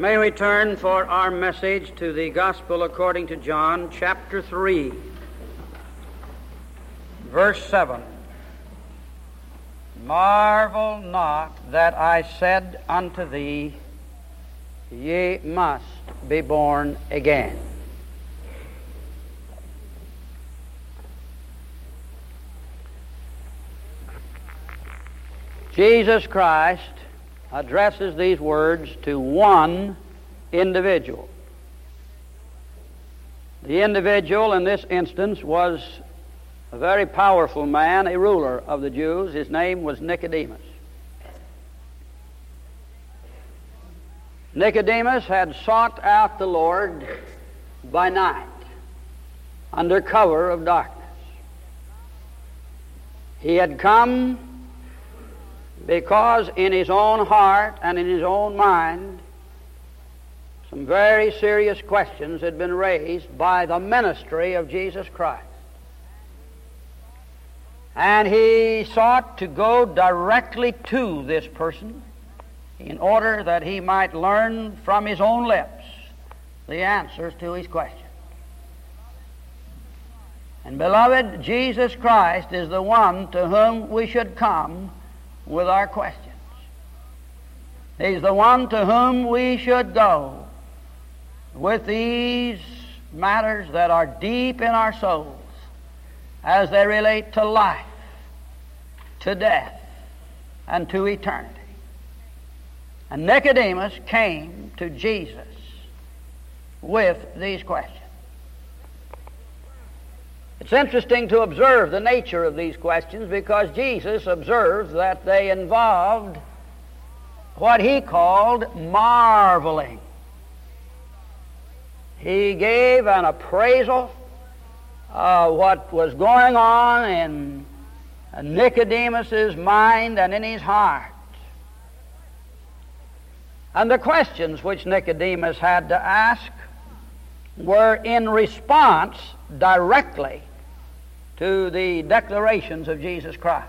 May we turn for our message to the Gospel according to John, chapter 3, verse 7. Marvel not that I said unto thee, Ye must be born again. Jesus Christ addresses these words to one individual. The individual in this instance was a very powerful man, a ruler of the Jews. His name was Nicodemus. Nicodemus had sought out the Lord by night under cover of darkness. He had come because in his own heart and in his own mind, some very serious questions had been raised by the ministry of Jesus Christ. And he sought to go directly to this person in order that he might learn from his own lips the answers to his questions. And beloved, Jesus Christ is the one to whom we should come with our questions. He's the one to whom we should go with these matters that are deep in our souls as they relate to life, to death, and to eternity. And Nicodemus came to Jesus with these questions. It's interesting to observe the nature of these questions because Jesus observed that they involved what he called marveling. He gave an appraisal of what was going on in Nicodemus's mind and in his heart. And the questions which Nicodemus had to ask were in response directly to the declarations of Jesus Christ.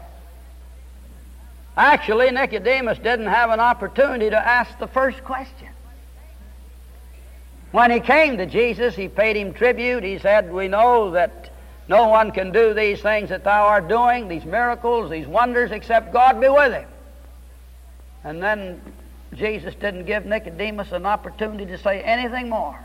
Actually, Nicodemus didn't have an opportunity to ask the first question. When he came to Jesus, he paid him tribute. He said, We know that no one can do these things that thou art doing, these miracles, these wonders, except God be with him. And then Jesus didn't give Nicodemus an opportunity to say anything more.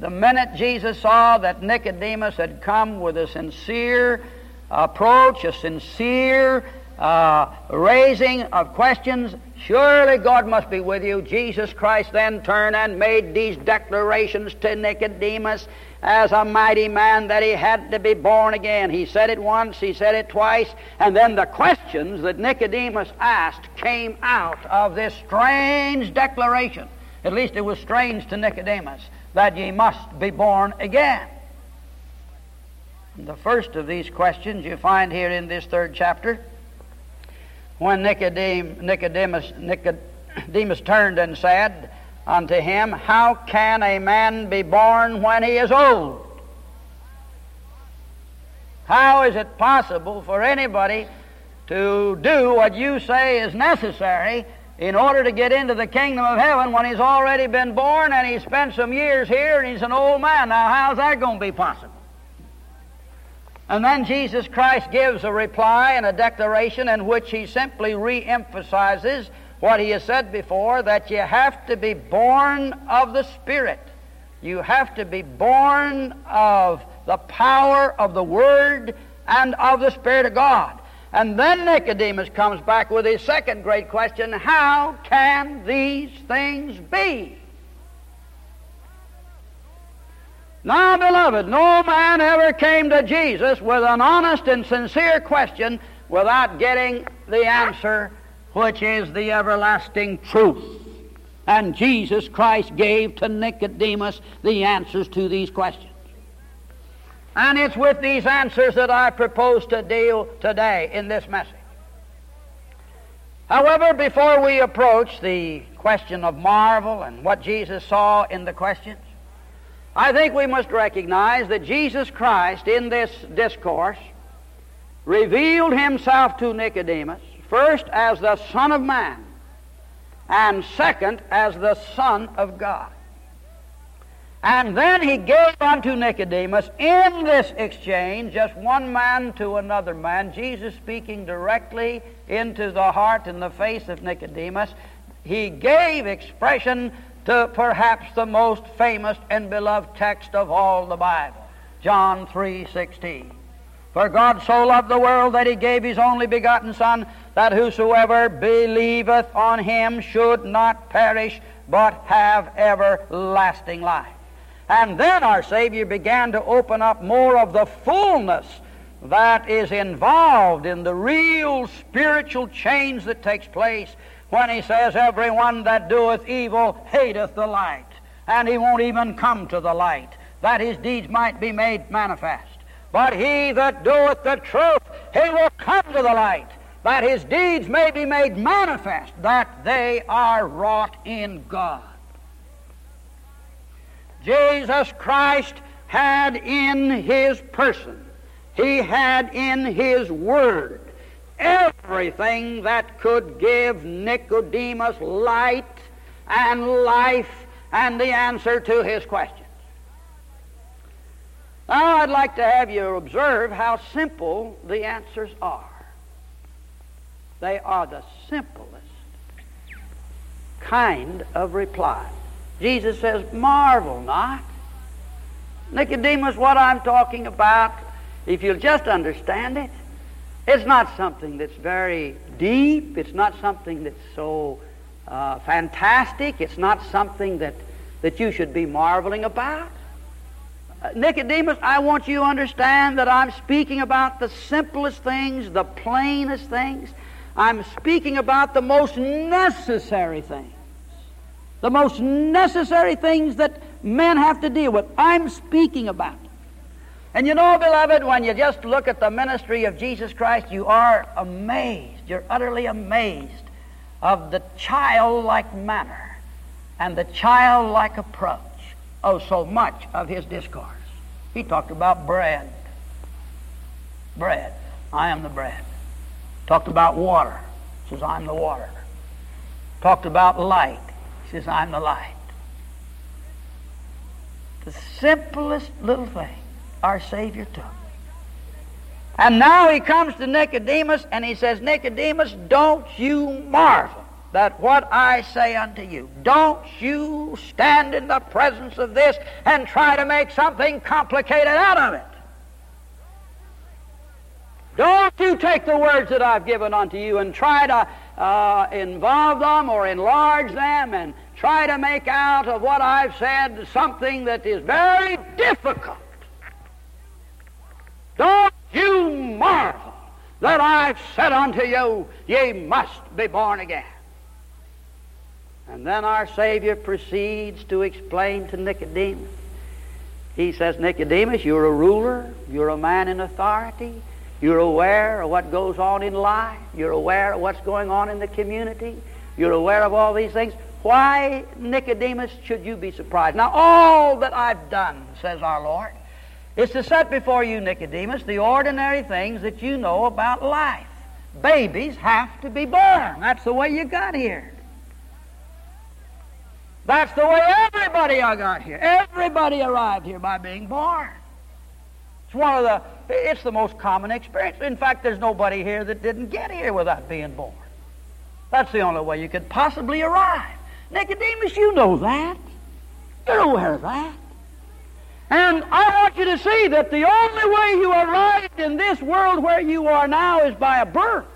The minute Jesus saw that Nicodemus had come with a sincere approach, a sincere uh, raising of questions, surely God must be with you. Jesus Christ then turned and made these declarations to Nicodemus as a mighty man that he had to be born again. He said it once, he said it twice, and then the questions that Nicodemus asked came out of this strange declaration. At least it was strange to Nicodemus that ye must be born again. The first of these questions you find here in this third chapter. When Nicodemus, Nicodemus, Nicodemus turned and said unto him, How can a man be born when he is old? How is it possible for anybody to do what you say is necessary in order to get into the kingdom of heaven when he's already been born and he's spent some years here and he's an old man. Now, how's that going to be possible? And then Jesus Christ gives a reply and a declaration in which he simply re emphasizes what he has said before that you have to be born of the Spirit. You have to be born of the power of the Word and of the Spirit of God. And then Nicodemus comes back with his second great question How can these things be? Now, beloved, no man ever came to Jesus with an honest and sincere question without getting the answer, which is the everlasting truth. And Jesus Christ gave to Nicodemus the answers to these questions. And it's with these answers that I propose to deal today in this message. However, before we approach the question of marvel and what Jesus saw in the questions, I think we must recognize that Jesus Christ in this discourse revealed himself to Nicodemus first as the Son of Man, and second, as the Son of God. And then he gave unto Nicodemus in this exchange, just one man to another man, Jesus speaking directly into the heart and the face of Nicodemus, he gave expression to perhaps the most famous and beloved text of all the Bible, John 3:16. For God so loved the world that he gave his only begotten Son, that whosoever believeth on him should not perish, but have everlasting life. And then our Savior began to open up more of the fullness that is involved in the real spiritual change that takes place when he says, Everyone that doeth evil hateth the light, and he won't even come to the light, that his deeds might be made manifest. But he that doeth the truth, he will come to the light, that his deeds may be made manifest, that they are wrought in God. Jesus Christ had in his person, he had in his word, everything that could give Nicodemus light and life and the answer to his questions. Now, I'd like to have you observe how simple the answers are. They are the simplest kind of reply. Jesus says, Marvel not. Nicodemus, what I'm talking about, if you'll just understand it, it's not something that's very deep. It's not something that's so uh, fantastic. It's not something that, that you should be marveling about. Uh, Nicodemus, I want you to understand that I'm speaking about the simplest things, the plainest things. I'm speaking about the most necessary things the most necessary things that men have to deal with. I'm speaking about. And you know, beloved, when you just look at the ministry of Jesus Christ, you are amazed. You're utterly amazed of the childlike manner and the childlike approach of so much of his discourse. He talked about bread. Bread. I am the bread. Talked about water. Says, I'm the water. Talked about light says, I'm the light. The simplest little thing our Savior took. And now he comes to Nicodemus and he says, Nicodemus, don't you marvel that what I say unto you, don't you stand in the presence of this and try to make something complicated out of it. Don't you take the words that I've given unto you and try to uh, involve them or enlarge them and try to make out of what I've said something that is very difficult. Don't you marvel that I've said unto you, ye must be born again. And then our Savior proceeds to explain to Nicodemus. He says, Nicodemus, you're a ruler, you're a man in authority, you're aware of what goes on in life. You're aware of what's going on in the community. You're aware of all these things. Why, Nicodemus, should you be surprised? Now, all that I've done, says our Lord, is to set before you, Nicodemus, the ordinary things that you know about life. Babies have to be born. That's the way you got here. That's the way everybody got here. Everybody arrived here by being born. It's one of the, it's the most common experience. In fact, there's nobody here that didn't get here without being born. That's the only way you could possibly arrive. Nicodemus, you know that. You're aware of that. And I want you to see that the only way you arrived in this world where you are now is by a birth.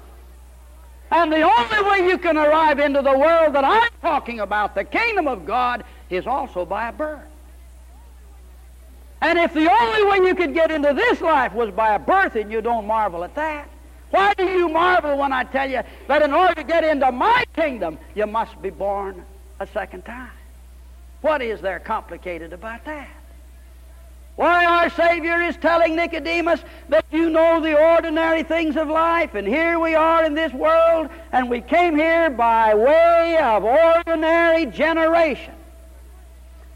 And the only way you can arrive into the world that I'm talking about, the kingdom of God, is also by a birth. And if the only way you could get into this life was by a birth, and you don't marvel at that, why do you marvel when I tell you that in order to get into my kingdom, you must be born a second time? What is there complicated about that? Why, our Savior is telling Nicodemus that you know the ordinary things of life, and here we are in this world, and we came here by way of ordinary generation.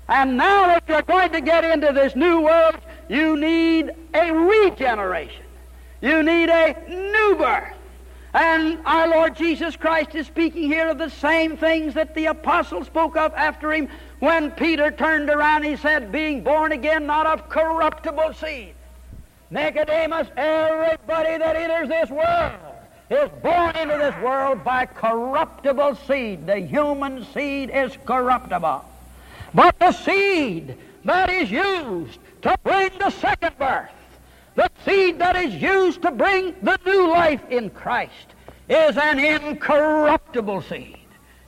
And now, if you're going to get into this new world, you need a regeneration. You need a new birth. And our Lord Jesus Christ is speaking here of the same things that the apostle spoke of after him when Peter turned around. He said, being born again, not of corruptible seed. Nicodemus, everybody that enters this world is born into this world by corruptible seed. The human seed is corruptible. But the seed that is used to bring the second birth, the seed that is used to bring the new life in Christ is an incorruptible seed.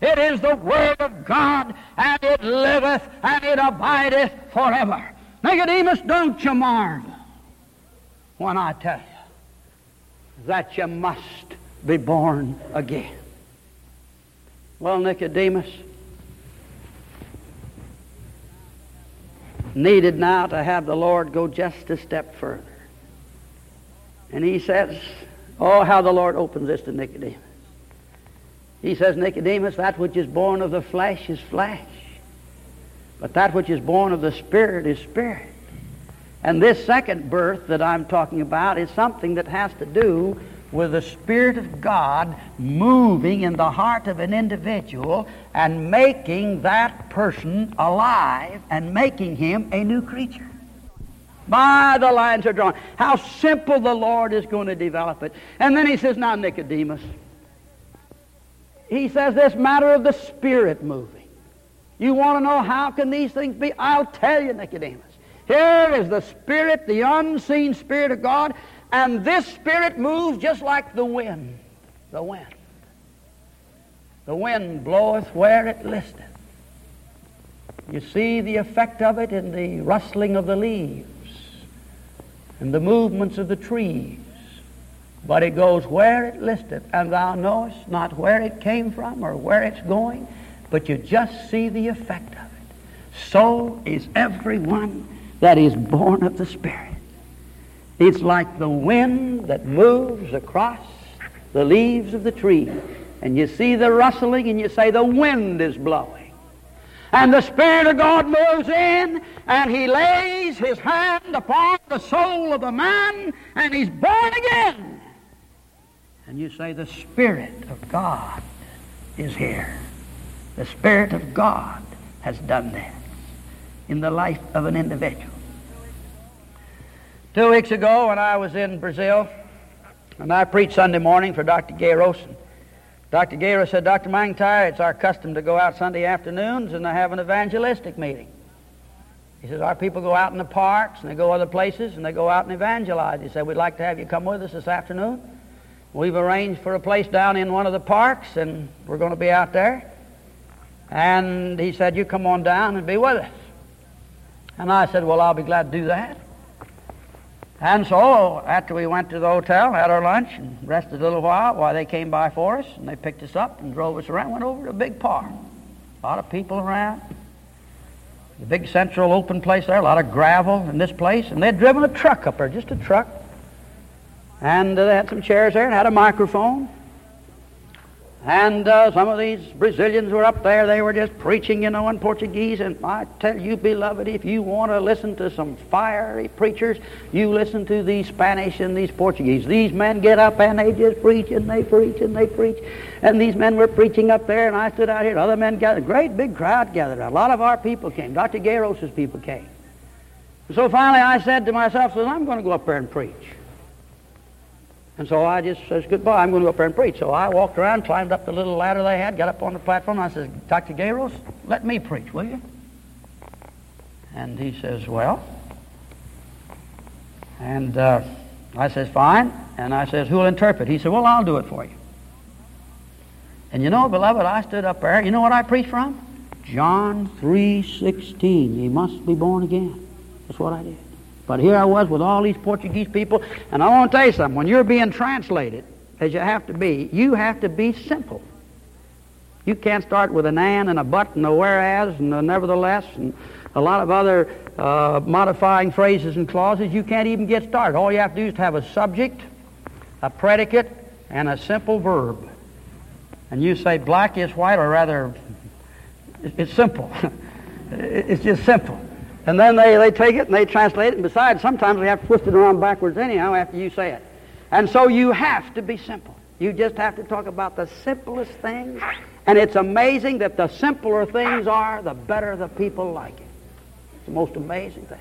It is the Word of God, and it liveth, and it abideth forever. Nicodemus, don't you marvel when I tell you that you must be born again. Well, Nicodemus needed now to have the Lord go just a step further. And he says, Oh, how the Lord opens this to Nicodemus. He says, Nicodemus, that which is born of the flesh is flesh, but that which is born of the Spirit is spirit. And this second birth that I'm talking about is something that has to do with the Spirit of God moving in the heart of an individual and making that person alive and making him a new creature by the lines are drawn. How simple the Lord is going to develop it. And then he says, Now, Nicodemus, he says this matter of the Spirit moving. You want to know how can these things be? I'll tell you, Nicodemus. Here is the Spirit, the unseen Spirit of God, and this Spirit moves just like the wind. The wind. The wind bloweth where it listeth. You see the effect of it in the rustling of the leaves and the movements of the trees. But it goes where it listeth, and thou knowest not where it came from or where it's going, but you just see the effect of it. So is everyone that is born of the Spirit. It's like the wind that moves across the leaves of the tree, and you see the rustling, and you say, The wind is blowing. And the Spirit of God moves in and he lays his hand upon the soul of the man and he's born again. And you say, The Spirit of God is here. The Spirit of God has done this in the life of an individual. Two weeks ago, when I was in Brazil, and I preached Sunday morning for Dr. Gueiros, Dr. Gaylor said, Dr. McIntire, it's our custom to go out Sunday afternoons and to have an evangelistic meeting. He says, our people go out in the parks and they go other places and they go out and evangelize. He said, we'd like to have you come with us this afternoon. We've arranged for a place down in one of the parks and we're going to be out there. And he said, you come on down and be with us. And I said, well, I'll be glad to do that. And so, after we went to the hotel, had our lunch, and rested a little while, while they came by for us, and they picked us up and drove us around, went over to a big park. A lot of people around. The big central open place there, a lot of gravel in this place, and they'd driven a truck up there, just a truck. And uh, they had some chairs there and had a microphone. And uh, some of these Brazilians were up there. They were just preaching, you know, in Portuguese. And I tell you, beloved, if you want to listen to some fiery preachers, you listen to these Spanish and these Portuguese. These men get up and they just preach and they preach and they preach. And these men were preaching up there, and I stood out here. Other men gathered. Great big crowd gathered. A lot of our people came. Dr. Gueiros's people came. So finally, I said to myself, "I'm going to go up there and preach." And so I just says, goodbye, I'm going to go up there and preach. So I walked around, climbed up the little ladder they had, got up on the platform, and I says, Dr. Gueiros, let me preach, will you? And he says, well. And uh, I says, fine. And I says, who'll interpret? He said, well, I'll do it for you. And you know, beloved, I stood up there. You know what I preached from? John 3.16. He must be born again. That's what I did. But here I was with all these Portuguese people, and I want to tell you something. When you're being translated, as you have to be, you have to be simple. You can't start with an and and a but and a whereas and a nevertheless and a lot of other uh, modifying phrases and clauses. You can't even get started. All you have to do is to have a subject, a predicate, and a simple verb. And you say black is white, or rather, it's simple. it's just simple. And then they, they take it and they translate it. And besides, sometimes they have to twist it around backwards anyhow after you say it. And so you have to be simple. You just have to talk about the simplest things. And it's amazing that the simpler things are, the better the people like it. It's the most amazing thing.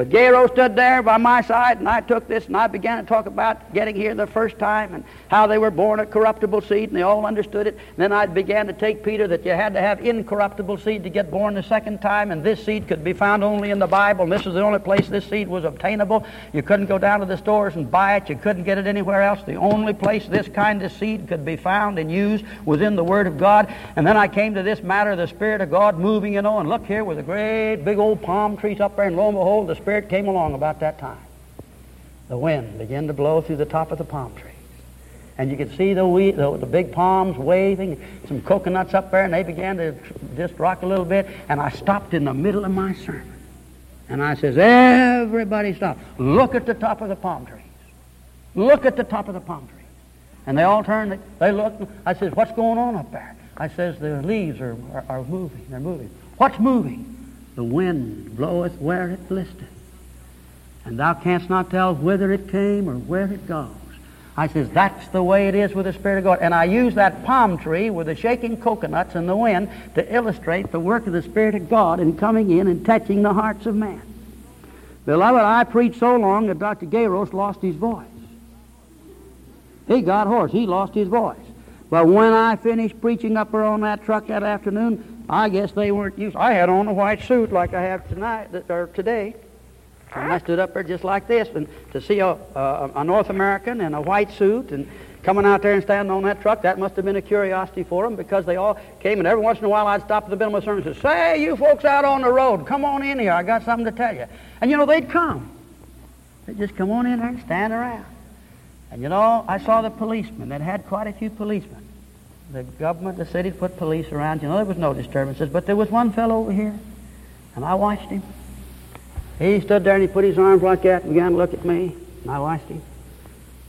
But Gayro stood there by my side, and I took this and I began to talk about getting here the first time and how they were born a corruptible seed, and they all understood it. And then I began to take Peter that you had to have incorruptible seed to get born the second time, and this seed could be found only in the Bible, and this is the only place this seed was obtainable. You couldn't go down to the stores and buy it, you couldn't get it anywhere else. The only place this kind of seed could be found and used was in the Word of God. And then I came to this matter of the Spirit of God moving, you know, and look here with a great big old palm trees up there, and lo and behold, the Spirit Spirit came along about that time. The wind began to blow through the top of the palm trees. And you could see the, wheat, the, the big palms waving, some coconuts up there, and they began to just rock a little bit. And I stopped in the middle of my sermon. And I says, everybody stop. Look at the top of the palm trees. Look at the top of the palm trees. And they all turned, they looked. I says, what's going on up there? I says, the leaves are, are, are moving. They're moving. What's moving? The wind bloweth where it listeth and thou canst not tell whither it came or where it goes. I says, that's the way it is with the Spirit of God. And I use that palm tree with the shaking coconuts and the wind to illustrate the work of the Spirit of God in coming in and touching the hearts of men. Beloved, I preached so long that Dr. Gueiros lost his voice. He got hoarse. He lost his voice. But when I finished preaching up there on that truck that afternoon, I guess they weren't used. I had on a white suit like I have tonight or today. And I stood up there just like this, and to see a, a, a, North American in a white suit and coming out there and standing on that truck, that must have been a curiosity for them because they all came, and every once in a while I'd stop at the middle of my sermon and say, Say, you folks out on the road, come on in here. I got something to tell you. And you know, they'd come. They'd just come on in there and stand around. And you know, I saw the policemen. They'd had quite a few policemen. The government, the city put police around. You know, there was no disturbances, but there was one fellow over here, and I watched him. He stood there and he put his arms like that and began to look at me. And I watched him.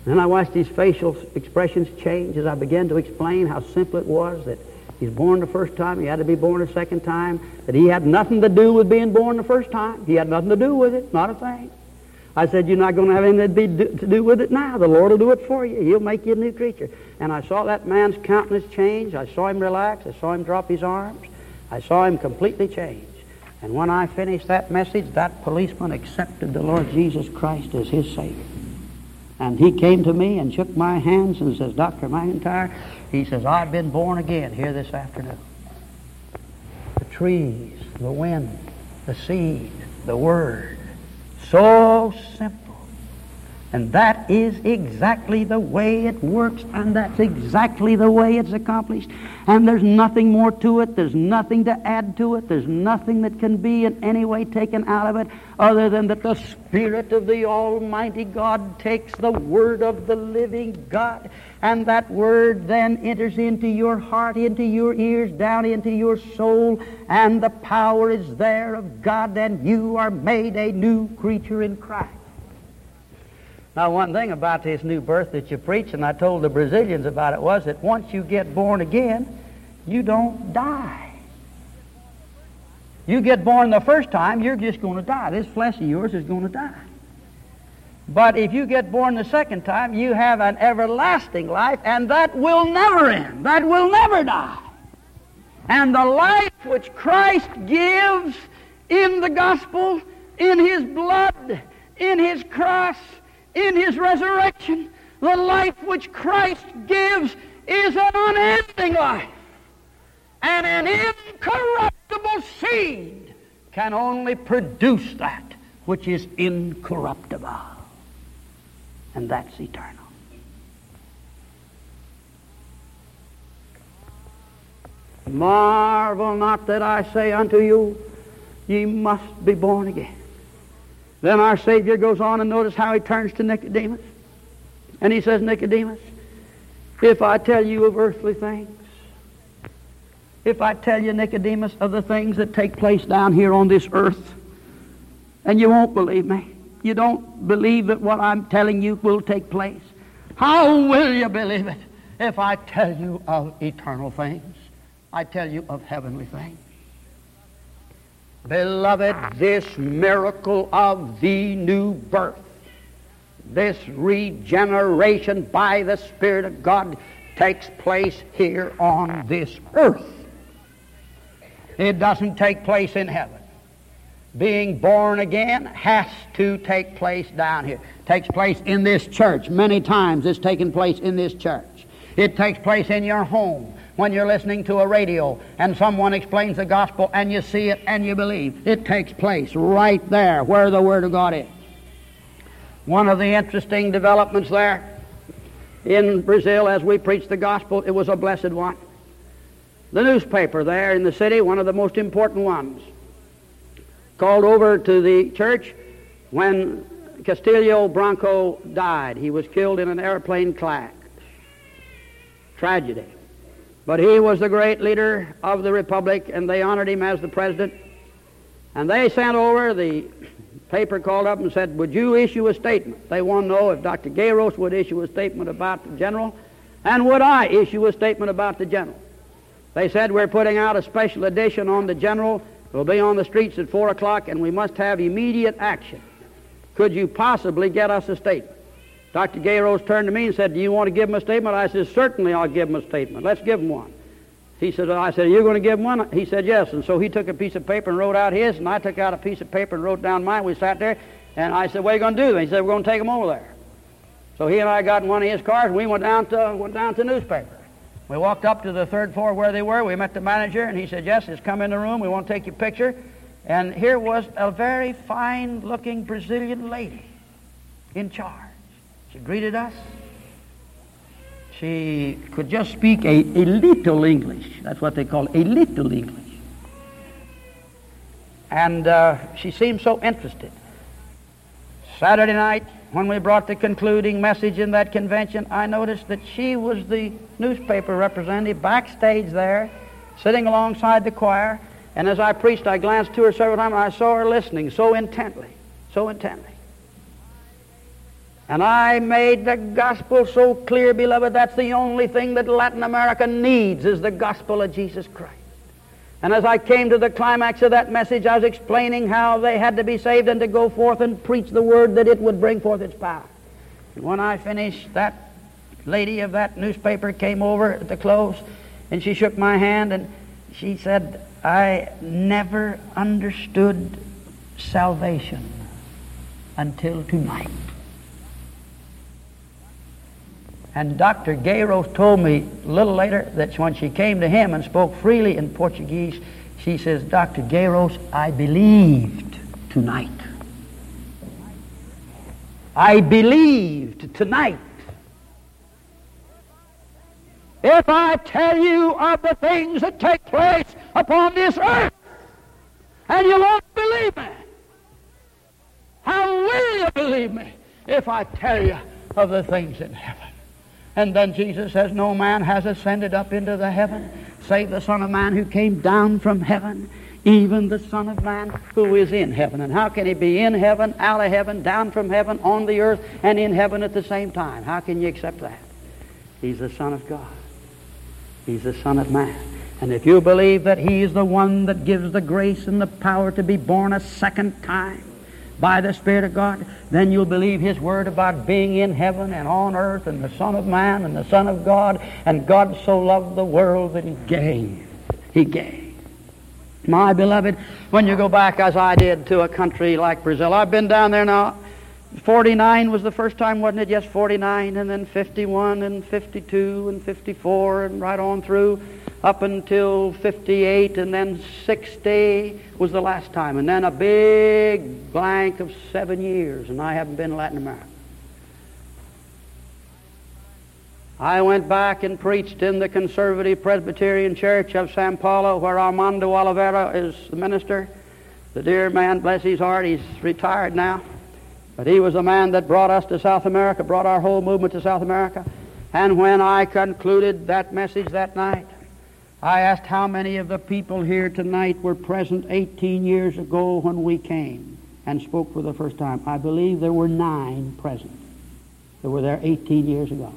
Then I watched his facial expressions change as I began to explain how simple it was that he's born the first time, he had to be born the second time, that he had nothing to do with being born the first time. He had nothing to do with it, not a thing. I said, You're not going to have anything to do with it now. The Lord will do it for you. He'll make you a new creature. And I saw that man's countenance change. I saw him relax. I saw him drop his arms. I saw him completely change. And when I finished that message, that policeman accepted the Lord Jesus Christ as his Savior. And he came to me and shook my hands and says, Dr. McIntire, he says, I've been born again here this afternoon. The trees, the wind, the seed, the word. So simple. And that is exactly the way it works, and that's exactly the way it's accomplished. And there's nothing more to it. There's nothing to add to it. There's nothing that can be in any way taken out of it other than that the Spirit of the Almighty God takes the Word of the living God, and that Word then enters into your heart, into your ears, down into your soul, and the power is there of God, and you are made a new creature in Christ. Now, one thing about this new birth that you preach, and I told the Brazilians about it, was that once you get born again, you don't die. You get born the first time, you're just going to die. This flesh of yours is going to die. But if you get born the second time, you have an everlasting life, and that will never end. That will never die. And the life which Christ gives in the gospel, in his blood, in his cross, in his resurrection, the life which Christ gives is an unending life. And an incorruptible seed can only produce that which is incorruptible. And that's eternal. Marvel not that I say unto you, ye must be born again. Then our Savior goes on and notice how he turns to Nicodemus. And he says, Nicodemus, if I tell you of earthly things, if I tell you, Nicodemus, of the things that take place down here on this earth, and you won't believe me, you don't believe that what I'm telling you will take place, how will you believe it if I tell you of eternal things? I tell you of heavenly things. Beloved, this miracle of the new birth This regeneration by the Spirit of God takes place here on this earth. It doesn't take place in heaven. Being born again has to take place down here. It takes place in this church. Many times it's taken place in this church. It takes place in your home when you're listening to a radio and someone explains the gospel and you see it and you believe. It takes place right there where the Word of God is. One of the interesting developments there in Brazil as we preached the gospel, it was a blessed one. The newspaper there in the city, one of the most important ones, called over to the church when Castelo Branco died. He was killed in an airplane crash. Tragedy. But he was the great leader of the republic, and they honored him as the president. And they sent over the paper called up and said, Would you issue a statement? They want to know if Dr. Gueiros would issue a statement about the general, and would I issue a statement about the general? They said, We're putting out a special edition on the general. It'll be on the streets at 4 o'clock, and we must have immediate action. Could you possibly get us a statement? Dr. Gueiros turned to me and said, Do you want to give him a statement? I said, Certainly I'll give him a statement. Let's give him one. He said, I said, Are you going to give him one? He said, Yes. And so he took a piece of paper and wrote out his, and I took out a piece of paper and wrote down mine. We sat there, and I said, What are you going to do? And he said, We're going to take him over there. So he and I got in one of his cars, and we went down to, went down to newspaper. We walked up to the third floor where they were. We met the manager, and he said, Yes, just come in the room. We want to take your picture. And here was a very fine looking Brazilian lady in charge. She greeted us. She could just speak a, a little English. That's what they call a little English. And uh, she seemed so interested. Saturday night, when we brought the concluding message in that convention, I noticed that she was the newspaper representative backstage there, sitting alongside the choir. And as I preached, I glanced to her several times and I saw her listening so intently, so intently. And I made the gospel so clear, beloved, that's the only thing that Latin America needs is the gospel of Jesus Christ. And as I came to the climax of that message, I was explaining how they had to be saved and to go forth and preach the word that it would bring forth its power. And when I finished, that lady of that newspaper came over at the close and she shook my hand and she said, I never understood salvation until tonight. And Dr. Gueiros told me a little later that when she came to him and spoke freely in Portuguese, she says, Dr. Gueiros, I believed tonight. I believed tonight. If I tell you of the things that take place upon this earth, and you won't believe me, how will you believe me if I tell you of the things in heaven? And then Jesus says, No man has ascended up into the heaven, save the Son of Man who came down from heaven, even the Son of Man who is in heaven. And how can he be in heaven, out of heaven, down from heaven, on the earth, and in heaven at the same time? How can you accept that? He's the Son of God. He's the Son of Man. And if you believe that He is the one that gives the grace and the power to be born a second time, by the Spirit of God, then you'll believe His word about being in heaven and on earth and the Son of Man and the Son of God. And God so loved the world that He gave. He gave. My beloved, when you go back as I did to a country like Brazil, I've been down there now. 49 was the first time, wasn't it? Yes, 49, and then 51, and 52, and 54, and right on through up until 58, and then 60 was the last time. And then a big blank of seven years, and I haven't been in Latin America. I went back and preached in the Conservative Presbyterian Church of Sao Paulo, where Armando Oliveira is the minister. The dear man, bless his heart, he's retired now. But he was the man that brought us to South America, brought our whole movement to South America. And when I concluded that message that night, I asked how many of the people here tonight were present 18 years ago when we came and spoke for the first time. I believe there were nine present that were there 18 years ago.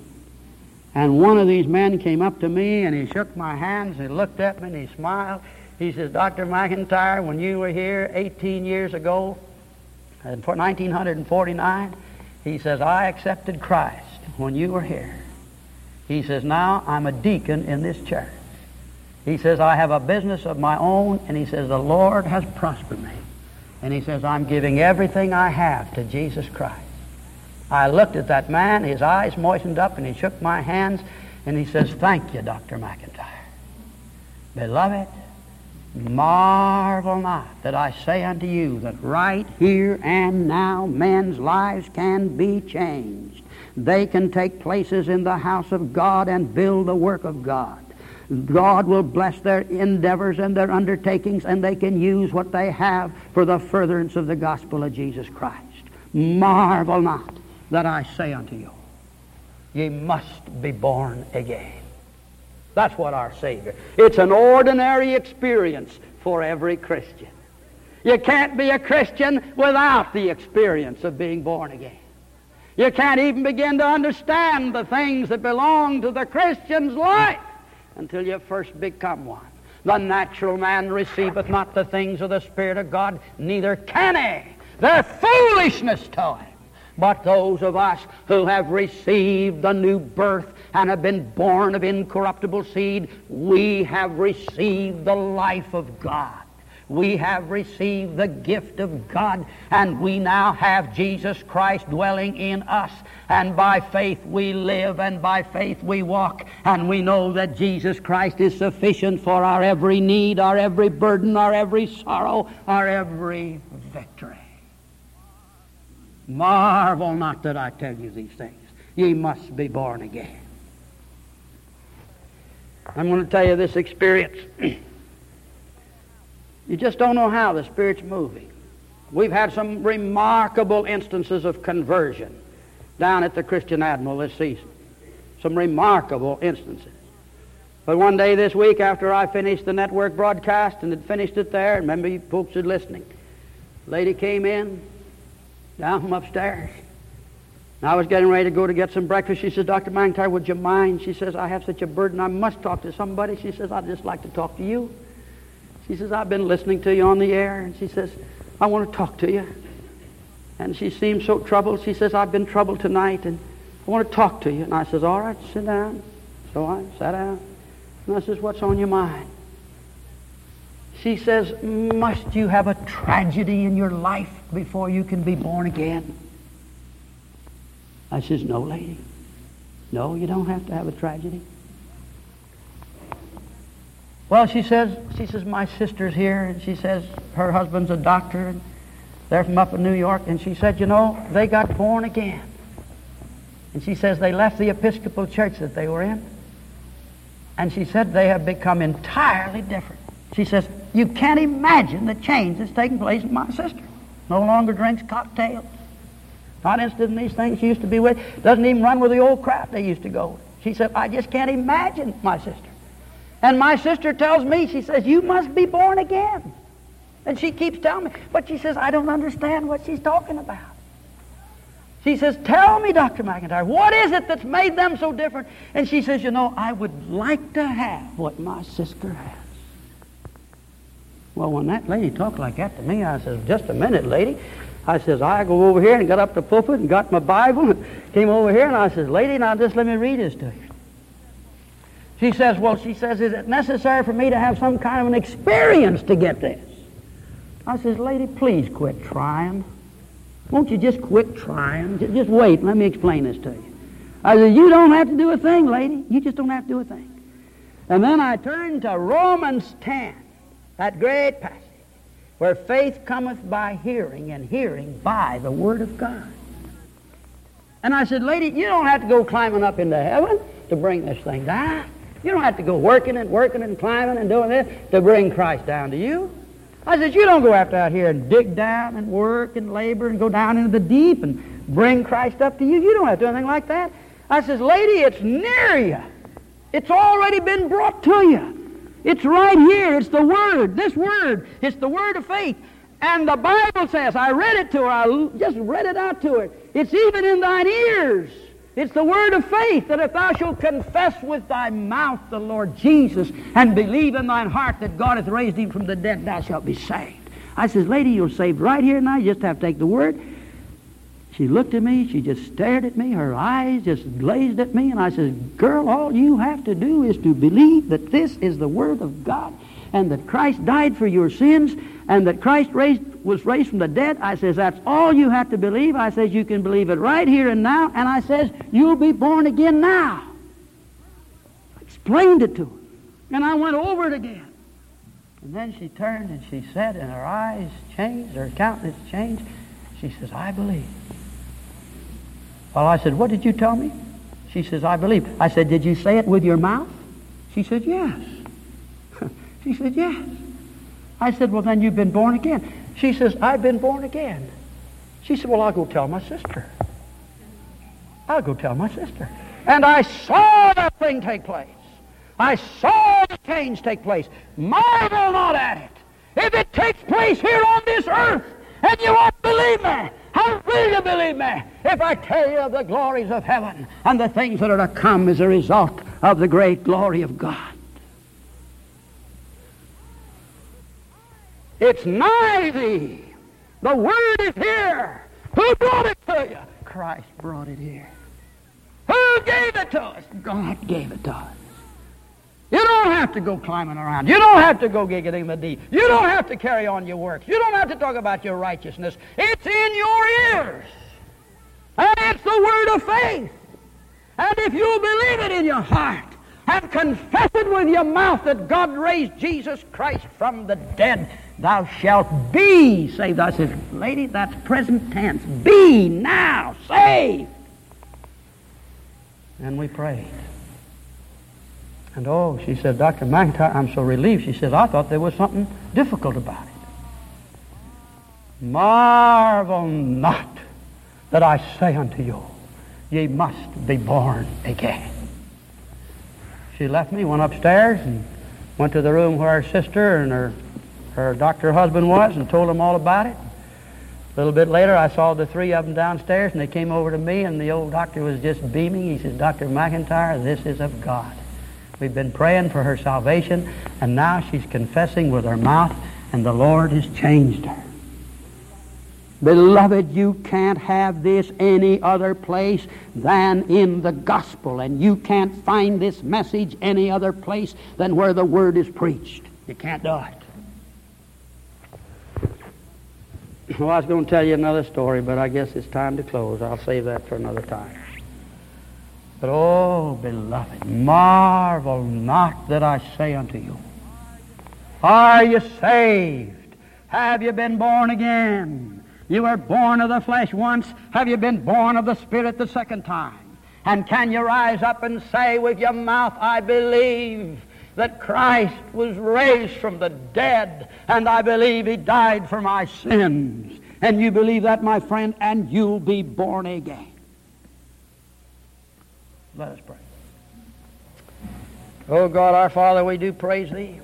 And one of these men came up to me and he shook my hands and he looked at me and he smiled. He says, Dr. McIntire, when you were here 18 years ago, uh, in 1949, He says, I accepted Christ when you were here. He says, now I'm a deacon in this church. He says, I have a business of my own, and he says, the Lord has prospered me. And he says, I'm giving everything I have to Jesus Christ. I looked at that man, his eyes moistened up, and he shook my hands, and he says, Thank you, Dr. McIntire. Beloved, marvel not that I say unto you that right here and now men's lives can be changed. They can take places in the house of God and build the work of God. God will bless their endeavors and their undertakings, and they can use what they have for the furtherance of the gospel of Jesus Christ. Marvel not that I say unto you, ye must be born again. That's what our Savior. It's an ordinary experience for every Christian. You can't be a Christian without the experience of being born again. You can't even begin to understand the things that belong to the Christian's life until you first become one. The natural man receiveth not the things of the Spirit of God, neither can he. They're foolishness to him. But those of us who have received the new birth and have been born of incorruptible seed, we have received the life of God. We have received the gift of God, and we now have Jesus Christ dwelling in us. And by faith we live, and by faith we walk, and we know that Jesus Christ is sufficient for our every need, our every burden, our every sorrow, our every victory. Marvel not that I tell you these things. Ye must be born again. I'm going to tell you this experience. you just don't know how the Spirit's moving. We've had some remarkable instances of conversion down at the Christian Admiral this season. Some remarkable instances. But one day this week, after I finished the network broadcast and had finished it there, remember you folks are listening, lady came in, down from upstairs. And I was getting ready to go to get some breakfast. She says, Dr. McIntire, would you mind? She says, I have such a burden. I must talk to somebody. She says, I'd just like to talk to you. She says, I've been listening to you on the air. And she says, I want to talk to you. And she seemed so troubled. She says, I've been troubled tonight and I want to talk to you. And I says, all right, sit down. So I sat down. And I says, what's on your mind? She says, Must you have a tragedy in your life before you can be born again? I says, No, lady. No, you don't have to have a tragedy. Well, she says, she says, my sister's here, and she says her husband's a doctor, and they're from up in New York, and she said, you know, they got born again. And she says they left the Episcopal church that they were in, and she said they have become entirely different. She says, you can't imagine the change that's taking place in my sister. No longer drinks cocktails. Not interested in these things she used to be with. Doesn't even run with the old crap they used to go with. She said, I just can't imagine my sister. And my sister tells me, she says, you must be born again. And she keeps telling me, but she says, I don't understand what she's talking about. She says, tell me, Dr. McIntire, what is it that's made them so different? And she says, you know, I would like to have what my sister has. Well, when that lady talked like that to me, I says, just a minute, lady. I says, I go over here and got up the pulpit and got my Bible and came over here and I says, lady, now just let me read this to you. She says, well, she says, is it necessary for me to have some kind of an experience to get this? I says, lady, please quit trying. Won't you just quit trying? Just wait. Let me explain this to you. I said, you don't have to do a thing, lady. You just don't have to do a thing. And then I turned to Romans 10. That great passage where faith cometh by hearing, and hearing by the Word of God. And I said, Lady, you don't have to go climbing up into heaven to bring this thing down. You don't have to go working and working and climbing and doing this to bring Christ down to you. I said, you don't go after out here and dig down and work and labor and go down into the deep and bring Christ up to you. You don't have to do anything like that. I says, lady, it's near you. It's already been brought to you. It's right here. It's the Word. This Word. It's the Word of faith. And the Bible says, I read it to her. I just read it out to her. It's even in thine ears. It's the word of faith that if thou shalt confess with thy mouth the Lord Jesus and believe in thine heart that God hath raised him from the dead, thou shalt be saved. I says, lady, you're saved right here now. You just have to take the word. She looked at me, she just stared at me, her eyes just glazed at me, and I says, Girl, all you have to do is to believe that this is the Word of God and that Christ died for your sins and that Christ raised, was raised from the dead. I says, That's all you have to believe. I says, You can believe it right here and now. And I says, You'll be born again now. I explained it to her. And I went over it again. And then she turned and she said, and her eyes changed, her countenance changed. She says, I believe. Well, I said, What did you tell me? She says, I believe. I said, Did you say it with your mouth? She said, Yes. she said, Yes. I said, Well, then you've been born again. She says, I've been born again. She said, Well, I'll go tell my sister. I'll go tell my sister. And I saw that thing take place. I saw the change take place. Marvel not at it. If it takes place here on this earth, and you won't believe me, how will you believe me if I tell you of the glories of heaven and the things that are to come as a result of the great glory of God? It's nigh thee. The word is here. Who brought it to you? Christ brought it here. Who gave it to us? God gave it to us. You don't have to go climbing around. You don't have to go giggling the deep. You don't have to carry on your works. You don't have to talk about your righteousness. It's in your ears. And it's the word of faith. And if you believe it in your heart and confess it with your mouth that God raised Jesus Christ from the dead, thou shalt be saved. I said, lady, that's present tense. Be now saved. And we prayed. And oh, she said, Dr. McIntire, I'm so relieved. She said, I thought there was something difficult about it. Marvel not that I say unto you, ye must be born again. She left me, went upstairs, and went to the room where her sister and her, her doctor husband was and told them all about it. A little bit later, I saw the three of them downstairs, and they came over to me, and the old doctor was just beaming. He says, Dr. McIntire, this is of God. We've been praying for her salvation, and now she's confessing with her mouth, and the Lord has changed her. Beloved, you can't have this any other place than in the gospel, and you can't find this message any other place than where the word is preached. You can't do it. Well, I was going to tell you another story, but I guess it's time to close. I'll save that for another time. But, oh, beloved, marvel not that I say unto you, Are you saved? Have you been born again? You were born of the flesh once. Have you been born of the Spirit the second time? And can you rise up and say with your mouth, I believe that Christ was raised from the dead, and I believe He died for my sins. And you believe that, my friend, and you'll be born again. Let us pray. Oh God, our Father, we do praise Thee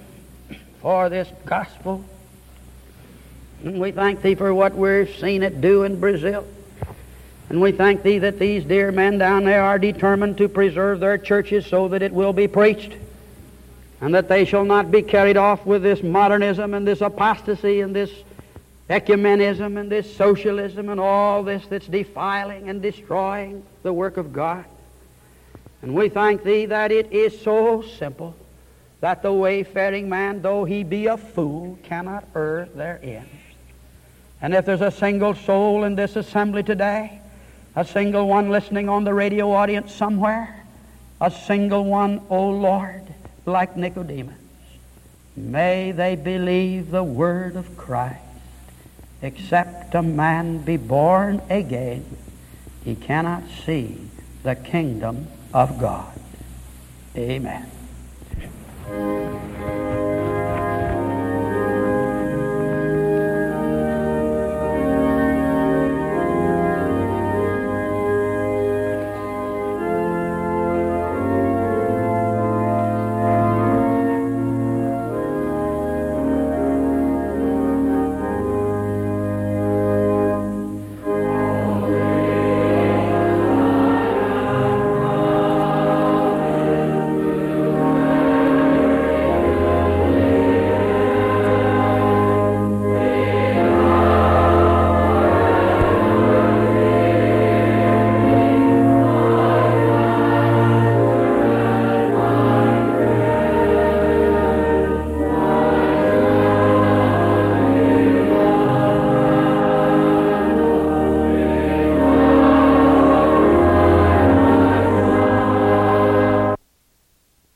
for this gospel. And we thank Thee for what we've seen it do in Brazil. And we thank Thee that these dear men down there are determined to preserve their churches so that it will be preached. And that they shall not be carried off with this modernism and this apostasy and this ecumenism and this socialism and all this that's defiling and destroying the work of God. And we thank Thee that it is so simple that the wayfaring man, though he be a fool, cannot err therein. And if there's a single soul in this assembly today, a single one listening on the radio audience somewhere, a single one, O oh Lord, like Nicodemus, may they believe the word of Christ. Except a man be born again, he cannot see the kingdom of God. Amen.